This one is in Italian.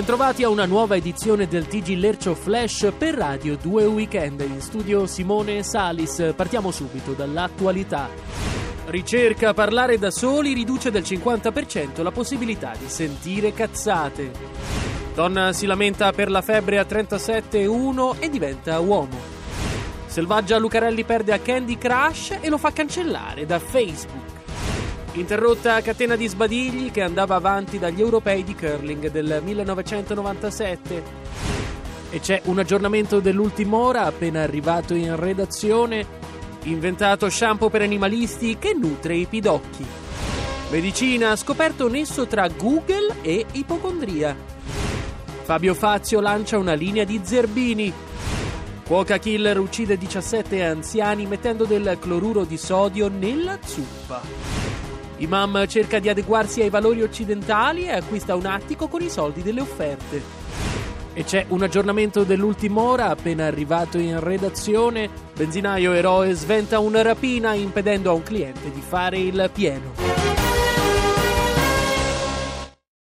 Bentrovati a una nuova edizione del TG Lercio Flash per Radio 2 Weekend. In studio Simone Salis. Partiamo subito dall'attualità. Ricerca parlare da soli riduce del 50% la possibilità di sentire cazzate. Donna si lamenta per la febbre a 37,1 e diventa uomo. Selvaggia Lucarelli perde a Candy Crush e lo fa cancellare da Facebook. Interrotta catena di sbadigli che andava avanti dagli europei di curling del 1997. E c'è un aggiornamento dell'ultima ora appena arrivato in redazione. Inventato shampoo per animalisti che nutre i pidocchi. Medicina scoperto nesso tra Google e ipocondria. Fabio Fazio lancia una linea di zerbini. Cuoca killer uccide 17 anziani mettendo del cloruro di sodio nella zuppa. Imam cerca di adeguarsi ai valori occidentali e acquista un attico con i soldi delle offerte. E c'è un aggiornamento dell'ultima ora appena arrivato in redazione. Benzinaio eroe sventa una rapina impedendo a un cliente di fare il pieno.